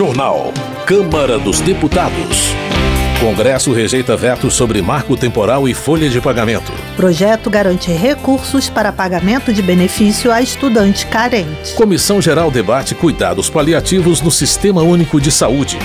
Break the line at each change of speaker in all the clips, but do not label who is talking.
Jornal. Câmara dos Deputados. Congresso rejeita veto sobre marco temporal e folha de pagamento.
Projeto garante recursos para pagamento de benefício a estudante carente.
Comissão Geral debate cuidados paliativos no Sistema Único de Saúde.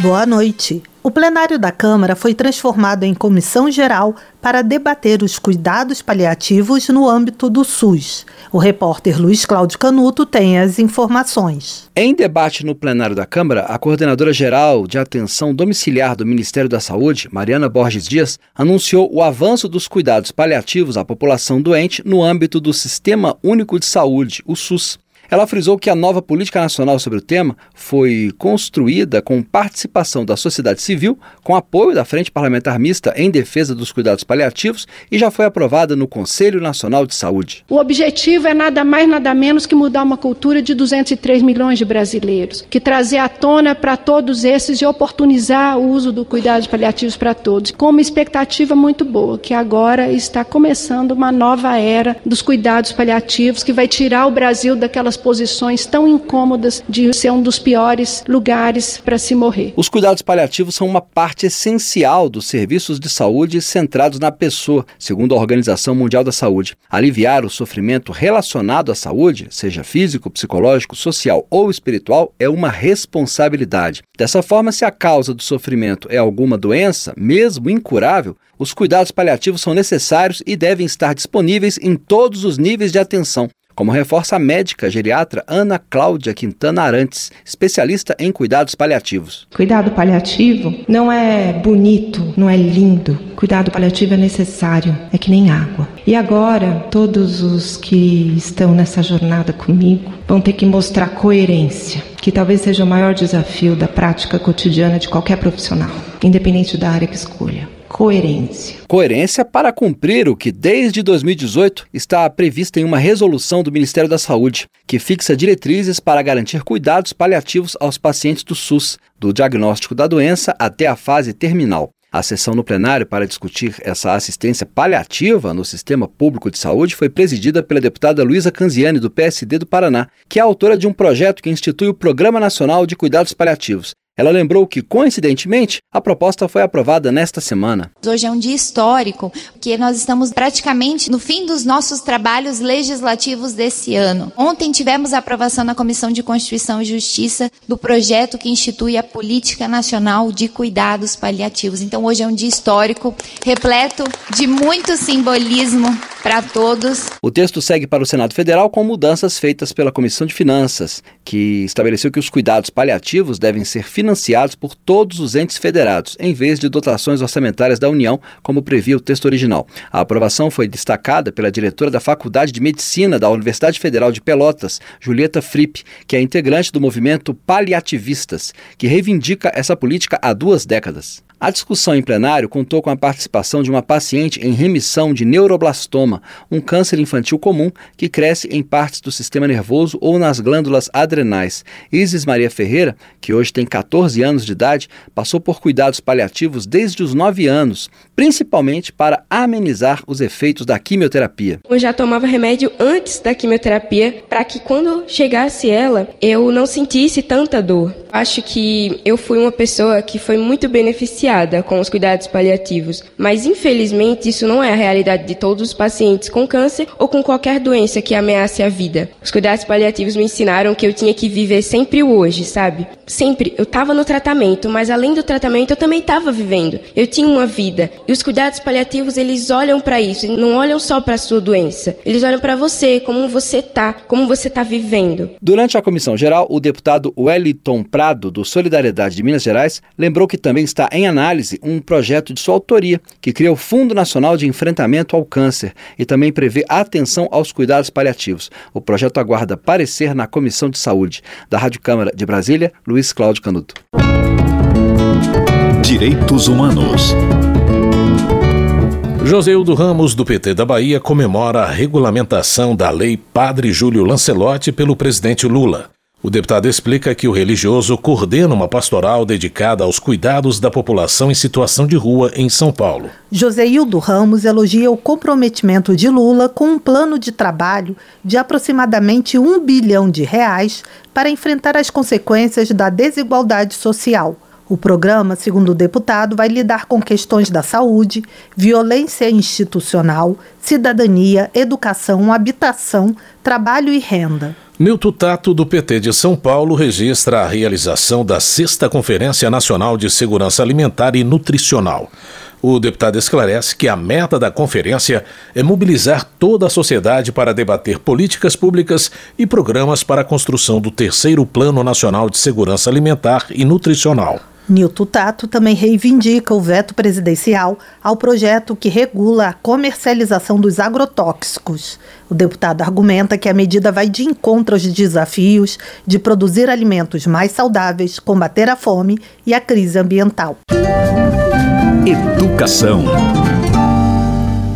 Boa noite. O plenário da Câmara foi transformado em comissão geral para debater os cuidados paliativos no âmbito do SUS. O repórter Luiz Cláudio Canuto tem as informações.
Em debate no plenário da Câmara, a coordenadora geral de atenção domiciliar do Ministério da Saúde, Mariana Borges Dias, anunciou o avanço dos cuidados paliativos à população doente no âmbito do Sistema Único de Saúde, o SUS. Ela frisou que a nova política nacional sobre o tema foi construída com participação da sociedade civil, com apoio da Frente Parlamentar Mista em defesa dos cuidados paliativos e já foi aprovada no Conselho Nacional de Saúde.
O objetivo é nada mais, nada menos que mudar uma cultura de 203 milhões de brasileiros, que trazer à tona para todos esses e oportunizar o uso do cuidados paliativos para todos, com uma expectativa muito boa, que agora está começando uma nova era dos cuidados paliativos que vai tirar o Brasil daquelas aquelas posições tão incômodas de ser um dos piores lugares para se morrer.
Os cuidados paliativos são uma parte essencial dos serviços de saúde centrados na pessoa, segundo a Organização Mundial da Saúde. Aliviar o sofrimento relacionado à saúde, seja físico, psicológico, social ou espiritual, é uma responsabilidade. Dessa forma, se a causa do sofrimento é alguma doença, mesmo incurável, os cuidados paliativos são necessários e devem estar disponíveis em todos os níveis de atenção, como reforça a médica geriatra Ana Cláudia Quintana Arantes, especialista em cuidados paliativos.
Cuidado paliativo não é bonito, não é lindo. Cuidado paliativo é necessário, é que nem água. E agora, todos os que estão nessa jornada comigo vão ter que mostrar coerência, que talvez seja o maior desafio da prática cotidiana de qualquer profissional, independente da área que escolha coerência.
Coerência para cumprir o que, desde 2018, está previsto em uma resolução do Ministério da Saúde, que fixa diretrizes para garantir cuidados paliativos aos pacientes do SUS, do diagnóstico da doença até a fase terminal. A sessão no plenário para discutir essa assistência paliativa no sistema público de saúde foi presidida pela deputada Luísa Canziani, do PSD do Paraná, que é autora de um projeto que institui o Programa Nacional de Cuidados Paliativos ela lembrou que, coincidentemente, a proposta foi aprovada nesta semana.
Hoje é um dia histórico, porque nós estamos praticamente no fim dos nossos trabalhos legislativos desse ano. Ontem tivemos a aprovação na Comissão de Constituição e Justiça do projeto que institui a Política Nacional de Cuidados Paliativos. Então, hoje é um dia histórico, repleto de muito simbolismo para todos.
O texto segue para o Senado Federal com mudanças feitas pela Comissão de Finanças, que estabeleceu que os cuidados paliativos devem ser financiados financiados por todos os entes federados, em vez de dotações orçamentárias da União, como previa o texto original. A aprovação foi destacada pela diretora da Faculdade de Medicina da Universidade Federal de Pelotas, Julieta Fripp, que é integrante do movimento Paliativistas, que reivindica essa política há duas décadas. A discussão em plenário contou com a participação de uma paciente em remissão de neuroblastoma, um câncer infantil comum que cresce em partes do sistema nervoso ou nas glândulas adrenais. Isis Maria Ferreira, que hoje tem 14 anos de idade, passou por cuidados paliativos desde os 9 anos, principalmente para amenizar os efeitos da quimioterapia.
Eu já tomava remédio antes da quimioterapia para que quando chegasse ela eu não sentisse tanta dor. Acho que eu fui uma pessoa que foi muito beneficiada com os cuidados paliativos, mas infelizmente isso não é a realidade de todos os pacientes com câncer ou com qualquer doença que ameace a vida. Os cuidados paliativos me ensinaram que eu tinha que viver sempre o hoje, sabe? Sempre. Eu estava no tratamento, mas além do tratamento eu também estava vivendo. Eu tinha uma vida. E os cuidados paliativos, eles olham para isso, não olham só para a sua doença. Eles olham para você, como você tá, como você tá vivendo.
Durante a comissão geral, o deputado Wellington Prado, do Solidariedade de Minas Gerais, lembrou que também está em análise análise um projeto de sua autoria, que cria o Fundo Nacional de Enfrentamento ao Câncer e também prevê atenção aos cuidados paliativos. O projeto aguarda parecer na Comissão de Saúde. Da Rádio Câmara de Brasília, Luiz Cláudio Canuto.
Direitos Humanos. Joseildo Ramos, do PT da Bahia, comemora a regulamentação da Lei Padre Júlio Lancelotti pelo presidente Lula. O deputado explica que o religioso coordena uma pastoral dedicada aos cuidados da população em situação de rua em São Paulo.
Joseildo Ramos elogia o comprometimento de Lula com um plano de trabalho de aproximadamente um bilhão de reais para enfrentar as consequências da desigualdade social. O programa, segundo o deputado, vai lidar com questões da saúde, violência institucional, cidadania, educação, habitação, trabalho e renda.
Nilton Tato, do PT de São Paulo, registra a realização da sexta Conferência Nacional de Segurança Alimentar e Nutricional. O deputado esclarece que a meta da conferência é mobilizar toda a sociedade para debater políticas públicas e programas para a construção do terceiro Plano Nacional de Segurança Alimentar e Nutricional.
Nilton Tato também reivindica o veto presidencial ao projeto que regula a comercialização dos agrotóxicos. O deputado argumenta que a medida vai de encontro aos desafios de produzir alimentos mais saudáveis, combater a fome e a crise ambiental.
Educação.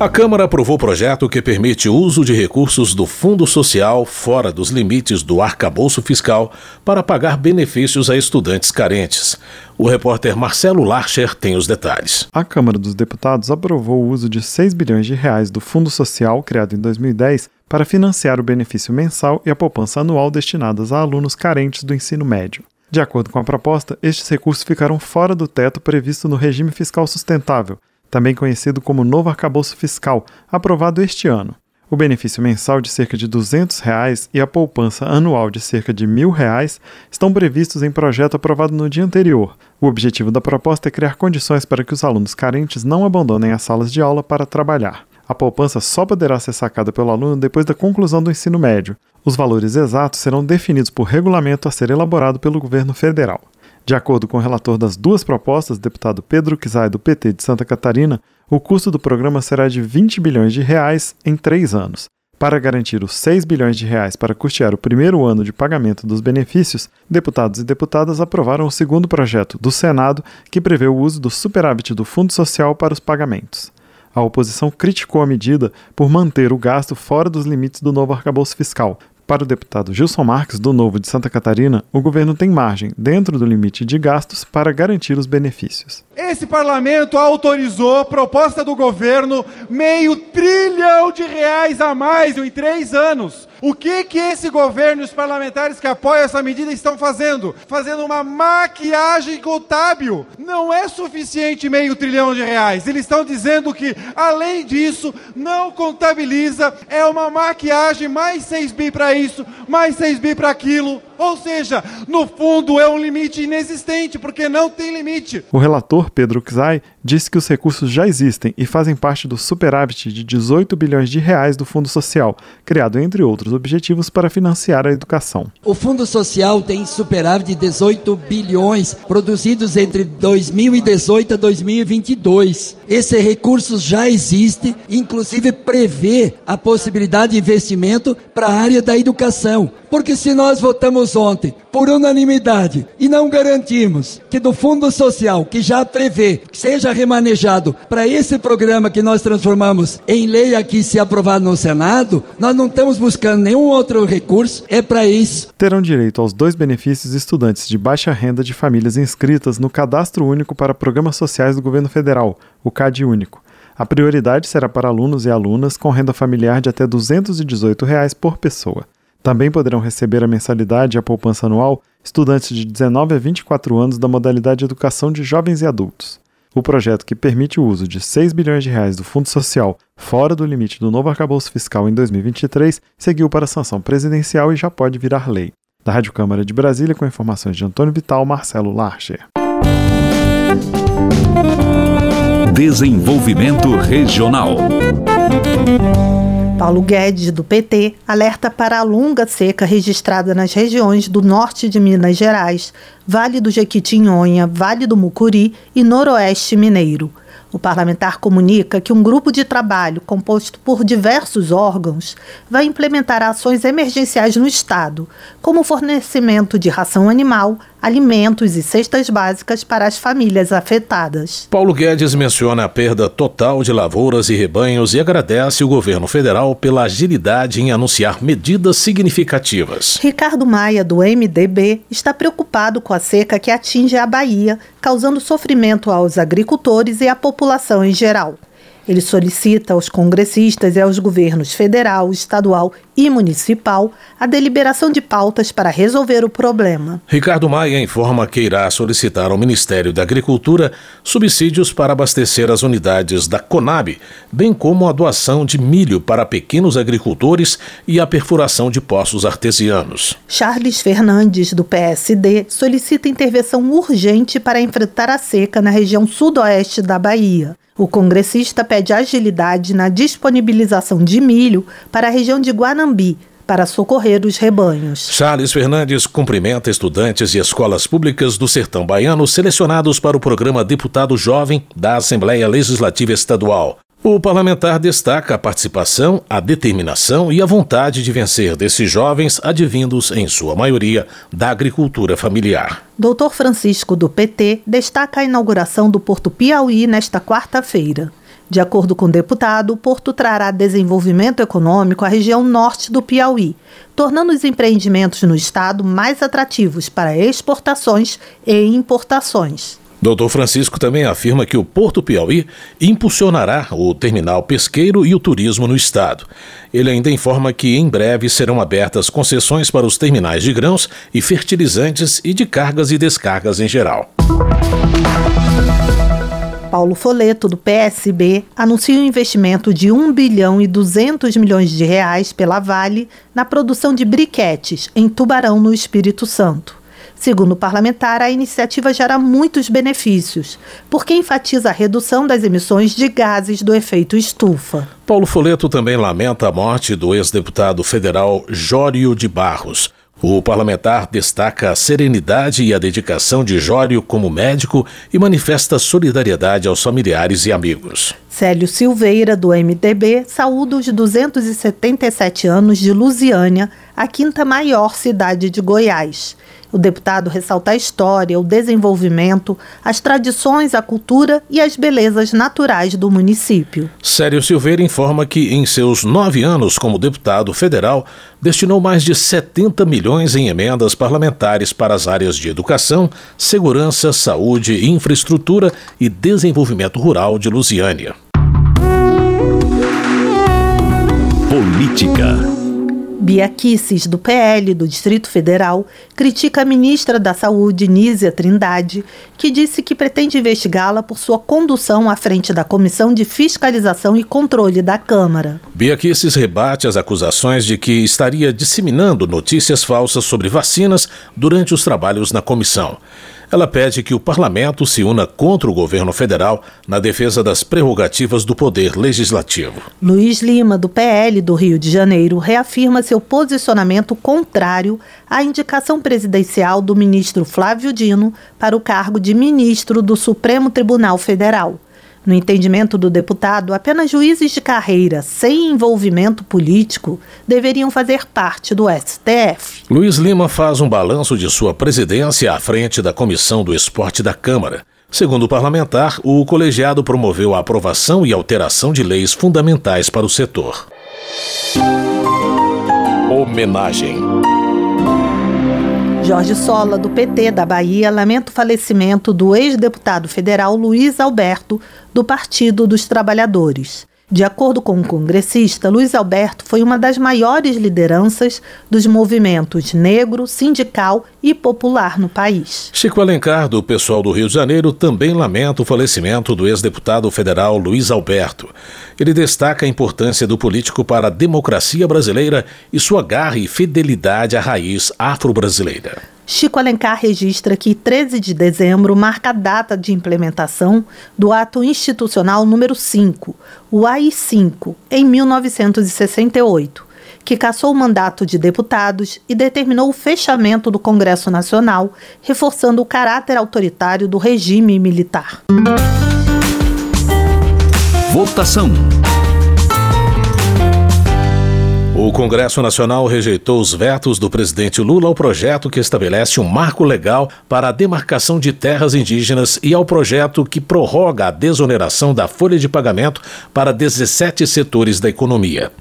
A Câmara aprovou o projeto que permite o uso de recursos do Fundo Social fora dos limites do arcabouço fiscal para pagar benefícios a estudantes carentes. O repórter Marcelo Larcher tem os detalhes.
A Câmara dos Deputados aprovou o uso de 6 bilhões de reais do Fundo Social, criado em 2010, para financiar o benefício mensal e a poupança anual destinadas a alunos carentes do ensino médio. De acordo com a proposta, estes recursos ficaram fora do teto previsto no regime fiscal sustentável, também conhecido como Novo Arcabouço Fiscal, aprovado este ano. O benefício mensal de cerca de 200 reais e a poupança anual de cerca de R$ 1.000 estão previstos em projeto aprovado no dia anterior. O objetivo da proposta é criar condições para que os alunos carentes não abandonem as salas de aula para trabalhar. A poupança só poderá ser sacada pelo aluno depois da conclusão do ensino médio. Os valores exatos serão definidos por regulamento a ser elaborado pelo governo federal. De acordo com o relator das duas propostas, deputado Pedro Kizai, do PT de Santa Catarina, o custo do programa será de 20 bilhões de reais em três anos. Para garantir os 6 bilhões de reais para custear o primeiro ano de pagamento dos benefícios, deputados e deputadas aprovaram o segundo projeto do Senado, que prevê o uso do superávit do Fundo Social para os pagamentos. A oposição criticou a medida por manter o gasto fora dos limites do novo arcabouço fiscal, para o deputado Gilson Marques, do Novo de Santa Catarina, o governo tem margem, dentro do limite de gastos, para garantir os benefícios.
Esse parlamento autorizou, proposta do governo, meio trilhão de reais a mais em três anos o que que esse governo e os parlamentares que apoiam essa medida estão fazendo? Fazendo uma maquiagem contábil. Não é suficiente meio trilhão de reais. Eles estão dizendo que, além disso, não contabiliza, é uma maquiagem, mais 6 bi para isso, mais 6 bi para aquilo. Ou seja, no fundo é um limite inexistente, porque não tem limite.
O relator Pedro Czai disse que os recursos já existem e fazem parte do superávit de 18 bilhões de reais do Fundo Social, criado entre outros objetivos para financiar a educação.
O Fundo Social tem superávit de 18 bilhões produzidos entre 2018 a 2022. Esse recurso já existe, inclusive prevê a possibilidade de investimento para a área da educação. Porque se nós votamos ontem por unanimidade e não garantimos que do Fundo Social, que já prevê, seja remanejado para esse programa que nós transformamos em lei aqui se aprovado no Senado, nós não estamos buscando nenhum outro recurso, é para isso.
Terão direito aos dois benefícios estudantes de baixa renda de famílias inscritas no Cadastro Único para Programas Sociais do Governo Federal, o CAD Único. A prioridade será para alunos e alunas com renda familiar de até 218 reais por pessoa. Também poderão receber a mensalidade e a poupança anual estudantes de 19 a 24 anos da modalidade Educação de Jovens e Adultos. O projeto que permite o uso de 6 bilhões de reais do Fundo Social fora do limite do novo arcabouço fiscal em 2023 seguiu para a sanção presidencial e já pode virar lei. Da Rádio Câmara de Brasília, com informações de Antônio Vital, Marcelo Larcher.
Desenvolvimento Regional.
Paulo Guedes, do PT, alerta para a longa seca registrada nas regiões do norte de Minas Gerais, Vale do Jequitinhonha, Vale do Mucuri e Noroeste Mineiro. O parlamentar comunica que um grupo de trabalho composto por diversos órgãos vai implementar ações emergenciais no Estado, como fornecimento de ração animal, alimentos e cestas básicas para as famílias afetadas.
Paulo Guedes menciona a perda total de lavouras e rebanhos e agradece o governo federal pela agilidade em anunciar medidas significativas.
Ricardo Maia, do MDB, está preocupado com a seca que atinge a Bahia, causando sofrimento aos agricultores e à população em geral. Ele solicita aos congressistas e aos governos federal, estadual e municipal a deliberação de pautas para resolver o problema.
Ricardo Maia informa que irá solicitar ao Ministério da Agricultura subsídios para abastecer as unidades da Conab, bem como a doação de milho para pequenos agricultores e a perfuração de poços artesianos.
Charles Fernandes, do PSD, solicita intervenção urgente para enfrentar a seca na região sudoeste da Bahia. O congressista pede agilidade na disponibilização de milho para a região de Para socorrer os rebanhos.
Charles Fernandes cumprimenta estudantes e escolas públicas do sertão baiano selecionados para o programa Deputado Jovem da Assembleia Legislativa Estadual. O parlamentar destaca a participação, a determinação e a vontade de vencer desses jovens advindos, em sua maioria, da agricultura familiar.
Doutor Francisco, do PT, destaca a inauguração do Porto Piauí nesta quarta-feira. De acordo com o deputado, o porto trará desenvolvimento econômico à região norte do Piauí, tornando os empreendimentos no estado mais atrativos para exportações e importações.
Doutor Francisco também afirma que o Porto Piauí impulsionará o terminal pesqueiro e o turismo no estado. Ele ainda informa que em breve serão abertas concessões para os terminais de grãos e fertilizantes e de cargas e descargas em geral.
Paulo Foleto, do PSB, anuncia um investimento de 1 bilhão e 200 milhões de reais pela Vale na produção de briquetes em Tubarão, no Espírito Santo. Segundo o parlamentar, a iniciativa gera muitos benefícios, porque enfatiza a redução das emissões de gases do efeito estufa.
Paulo Foleto também lamenta a morte do ex-deputado federal Jório de Barros. O parlamentar destaca a serenidade e a dedicação de Jório como médico e manifesta solidariedade aos familiares e amigos.
Célio Silveira, do MDB, saúda os 277 anos de Lusiânia, a quinta maior cidade de Goiás. O deputado ressalta a história, o desenvolvimento, as tradições, a cultura e as belezas naturais do município.
Célio Silveira informa que, em seus nove anos como deputado federal, destinou mais de 70 milhões em emendas parlamentares para as áreas de educação, segurança, saúde, infraestrutura e desenvolvimento rural de Lusiânia.
Política. Bia Kisses, do PL do Distrito Federal, critica a ministra da Saúde, Nízia Trindade, que disse que pretende investigá-la por sua condução à frente da Comissão de Fiscalização e Controle da Câmara.
Bia Kisses rebate as acusações de que estaria disseminando notícias falsas sobre vacinas durante os trabalhos na comissão. Ela pede que o parlamento se una contra o governo federal na defesa das prerrogativas do poder legislativo.
Luiz Lima, do PL do Rio de Janeiro, reafirma seu posicionamento contrário à indicação presidencial do ministro Flávio Dino para o cargo de ministro do Supremo Tribunal Federal. No entendimento do deputado, apenas juízes de carreira sem envolvimento político deveriam fazer parte do STF.
Luiz Lima faz um balanço de sua presidência à frente da Comissão do Esporte da Câmara. Segundo o parlamentar, o colegiado promoveu a aprovação e alteração de leis fundamentais para o setor. Homenagem.
Jorge Sola, do PT da Bahia, lamenta o falecimento do ex-deputado federal Luiz Alberto, do Partido dos Trabalhadores. De acordo com o congressista, Luiz Alberto foi uma das maiores lideranças dos movimentos negro, sindical e popular no país.
Chico Alencar, do pessoal do Rio de Janeiro, também lamenta o falecimento do ex-deputado federal Luiz Alberto. Ele destaca a importância do político para a democracia brasileira e sua garra e fidelidade à raiz afro-brasileira.
Chico Alencar registra que 13 de dezembro marca a data de implementação do Ato Institucional número 5, o AI-5, em 1968, que cassou o mandato de deputados e determinou o fechamento do Congresso Nacional, reforçando o caráter autoritário do regime militar.
Votação. O Congresso Nacional rejeitou os vetos do presidente Lula ao projeto que estabelece um marco legal para a demarcação de terras indígenas e ao projeto que prorroga a desoneração da folha de pagamento para 17 setores da economia.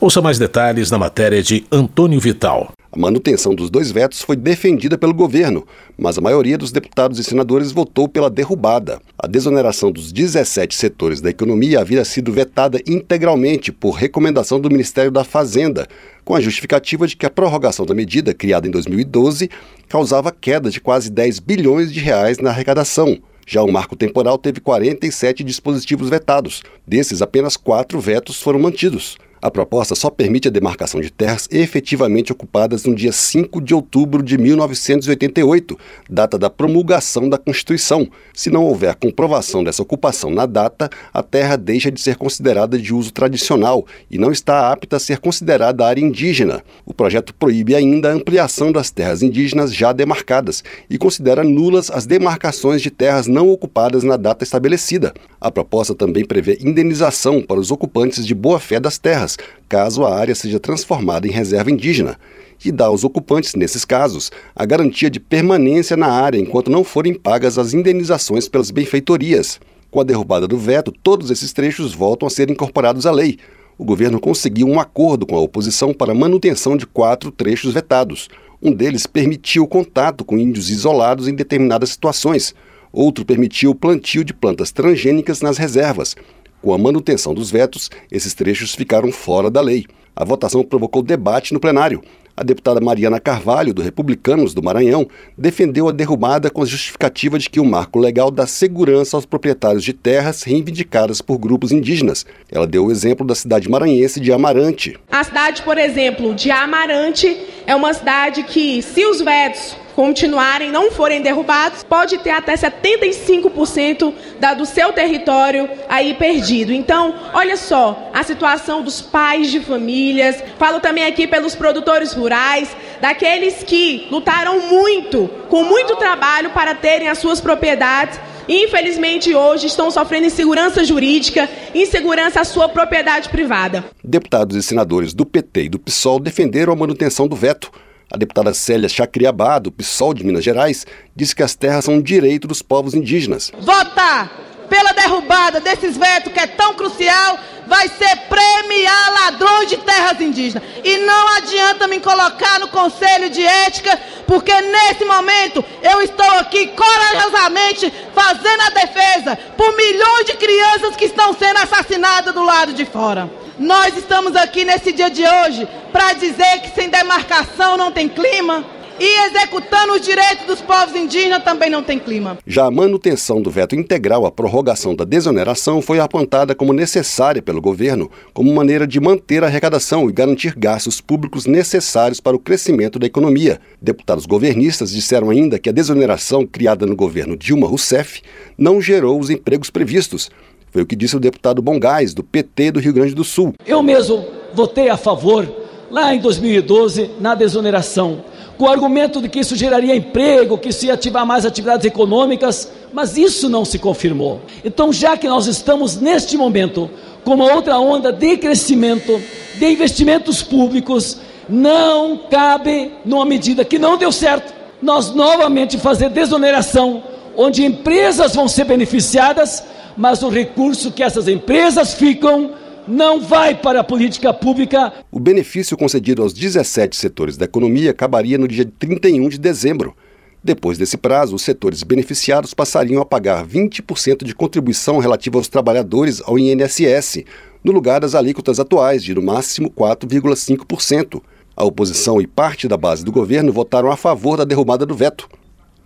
Ouça mais detalhes na matéria de Antônio Vital.
A manutenção dos dois vetos foi defendida pelo governo, mas a maioria dos deputados e senadores votou pela derrubada. A desoneração dos 17 setores da economia havia sido vetada integralmente por recomendação do Ministério da Fazenda, com a justificativa de que a prorrogação da medida, criada em 2012, causava queda de quase 10 bilhões de reais na arrecadação. Já o marco temporal teve 47 dispositivos vetados. Desses, apenas quatro vetos foram mantidos. A proposta só permite a demarcação de terras efetivamente ocupadas no dia 5 de outubro de 1988, data da promulgação da Constituição. Se não houver comprovação dessa ocupação na data, a terra deixa de ser considerada de uso tradicional e não está apta a ser considerada área indígena. O projeto proíbe ainda a ampliação das terras indígenas já demarcadas e considera nulas as demarcações de terras não ocupadas na data estabelecida. A proposta também prevê indenização para os ocupantes de boa-fé das terras caso a área seja transformada em reserva indígena, e dá aos ocupantes, nesses casos, a garantia de permanência na área enquanto não forem pagas as indenizações pelas benfeitorias. Com a derrubada do veto, todos esses trechos voltam a ser incorporados à lei. O governo conseguiu um acordo com a oposição para a manutenção de quatro trechos vetados. Um deles permitiu o contato com índios isolados em determinadas situações. Outro permitiu o plantio de plantas transgênicas nas reservas. Com a manutenção dos vetos, esses trechos ficaram fora da lei. A votação provocou debate no plenário. A deputada Mariana Carvalho, do Republicanos do Maranhão, defendeu a derrubada com a justificativa de que o marco legal dá segurança aos proprietários de terras reivindicadas por grupos indígenas. Ela deu o exemplo da cidade maranhense de Amarante.
A cidade, por exemplo, de Amarante é uma cidade que, se os vetos continuarem, não forem derrubados, pode ter até 75% da, do seu território aí perdido. Então, olha só a situação dos pais de famílias. Falo também aqui pelos produtores rurais, daqueles que lutaram muito, com muito trabalho para terem as suas propriedades infelizmente hoje estão sofrendo insegurança jurídica, insegurança à sua propriedade privada.
Deputados e senadores do PT e do PSOL defenderam a manutenção do veto, a deputada Célia Chacriabá, do PSOL de Minas Gerais, disse que as terras são um direito dos povos indígenas.
Votar pela derrubada desses vetos que é tão crucial vai ser premiar ladrões de terras indígenas. E não adianta me colocar no Conselho de Ética, porque nesse momento eu estou aqui corajosamente fazendo a defesa por milhões de crianças que estão sendo assassinadas do lado de fora. Nós estamos aqui nesse dia de hoje para dizer que sem demarcação não tem clima. E executando os direitos dos povos indígenas também não tem clima.
Já a manutenção do veto integral à prorrogação da desoneração foi apontada como necessária pelo governo, como maneira de manter a arrecadação e garantir gastos públicos necessários para o crescimento da economia. Deputados governistas disseram ainda que a desoneração criada no governo Dilma Rousseff não gerou os empregos previstos, foi o que disse o deputado Bongás, do PT do Rio Grande do Sul.
Eu mesmo votei a favor, lá em 2012, na desoneração, com o argumento de que isso geraria emprego, que isso ia ativar mais atividades econômicas, mas isso não se confirmou. Então, já que nós estamos neste momento com uma outra onda de crescimento, de investimentos públicos, não cabe, numa medida que não deu certo, nós novamente fazer desoneração, onde empresas vão ser beneficiadas mas o recurso que essas empresas ficam não vai para a política pública.
O benefício concedido aos 17 setores da economia acabaria no dia 31 de dezembro. Depois desse prazo, os setores beneficiados passariam a pagar 20% de contribuição relativa aos trabalhadores ao INSS, no lugar das alíquotas atuais, de no máximo 4,5%. A oposição e parte da base do governo votaram a favor da derrubada do veto.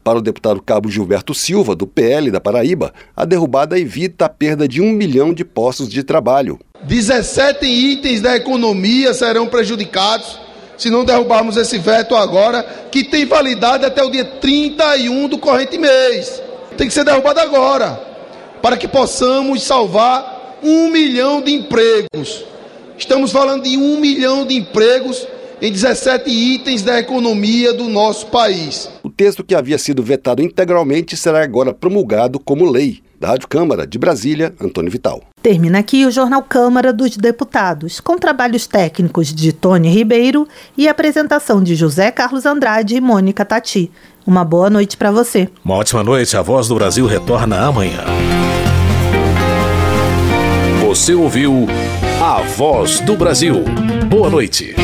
Para o deputado Cabo Gilberto Silva, do PL da Paraíba, a derrubada evita a perda de um milhão de postos de trabalho.
17 itens da economia serão prejudicados se não derrubarmos esse veto agora, que tem validade até o dia 31 do corrente mês. Tem que ser derrubado agora, para que possamos salvar um milhão de empregos. Estamos falando de um milhão de empregos em 17 itens da economia do nosso país.
O texto que havia sido vetado integralmente será agora promulgado como lei. Da Rádio Câmara de Brasília, Antônio Vital.
Termina aqui o Jornal Câmara dos Deputados, com trabalhos técnicos de Tony Ribeiro e apresentação de José Carlos Andrade e Mônica Tati. Uma boa noite para você.
Uma ótima noite. A Voz do Brasil retorna amanhã. Você ouviu A Voz do Brasil. Boa noite.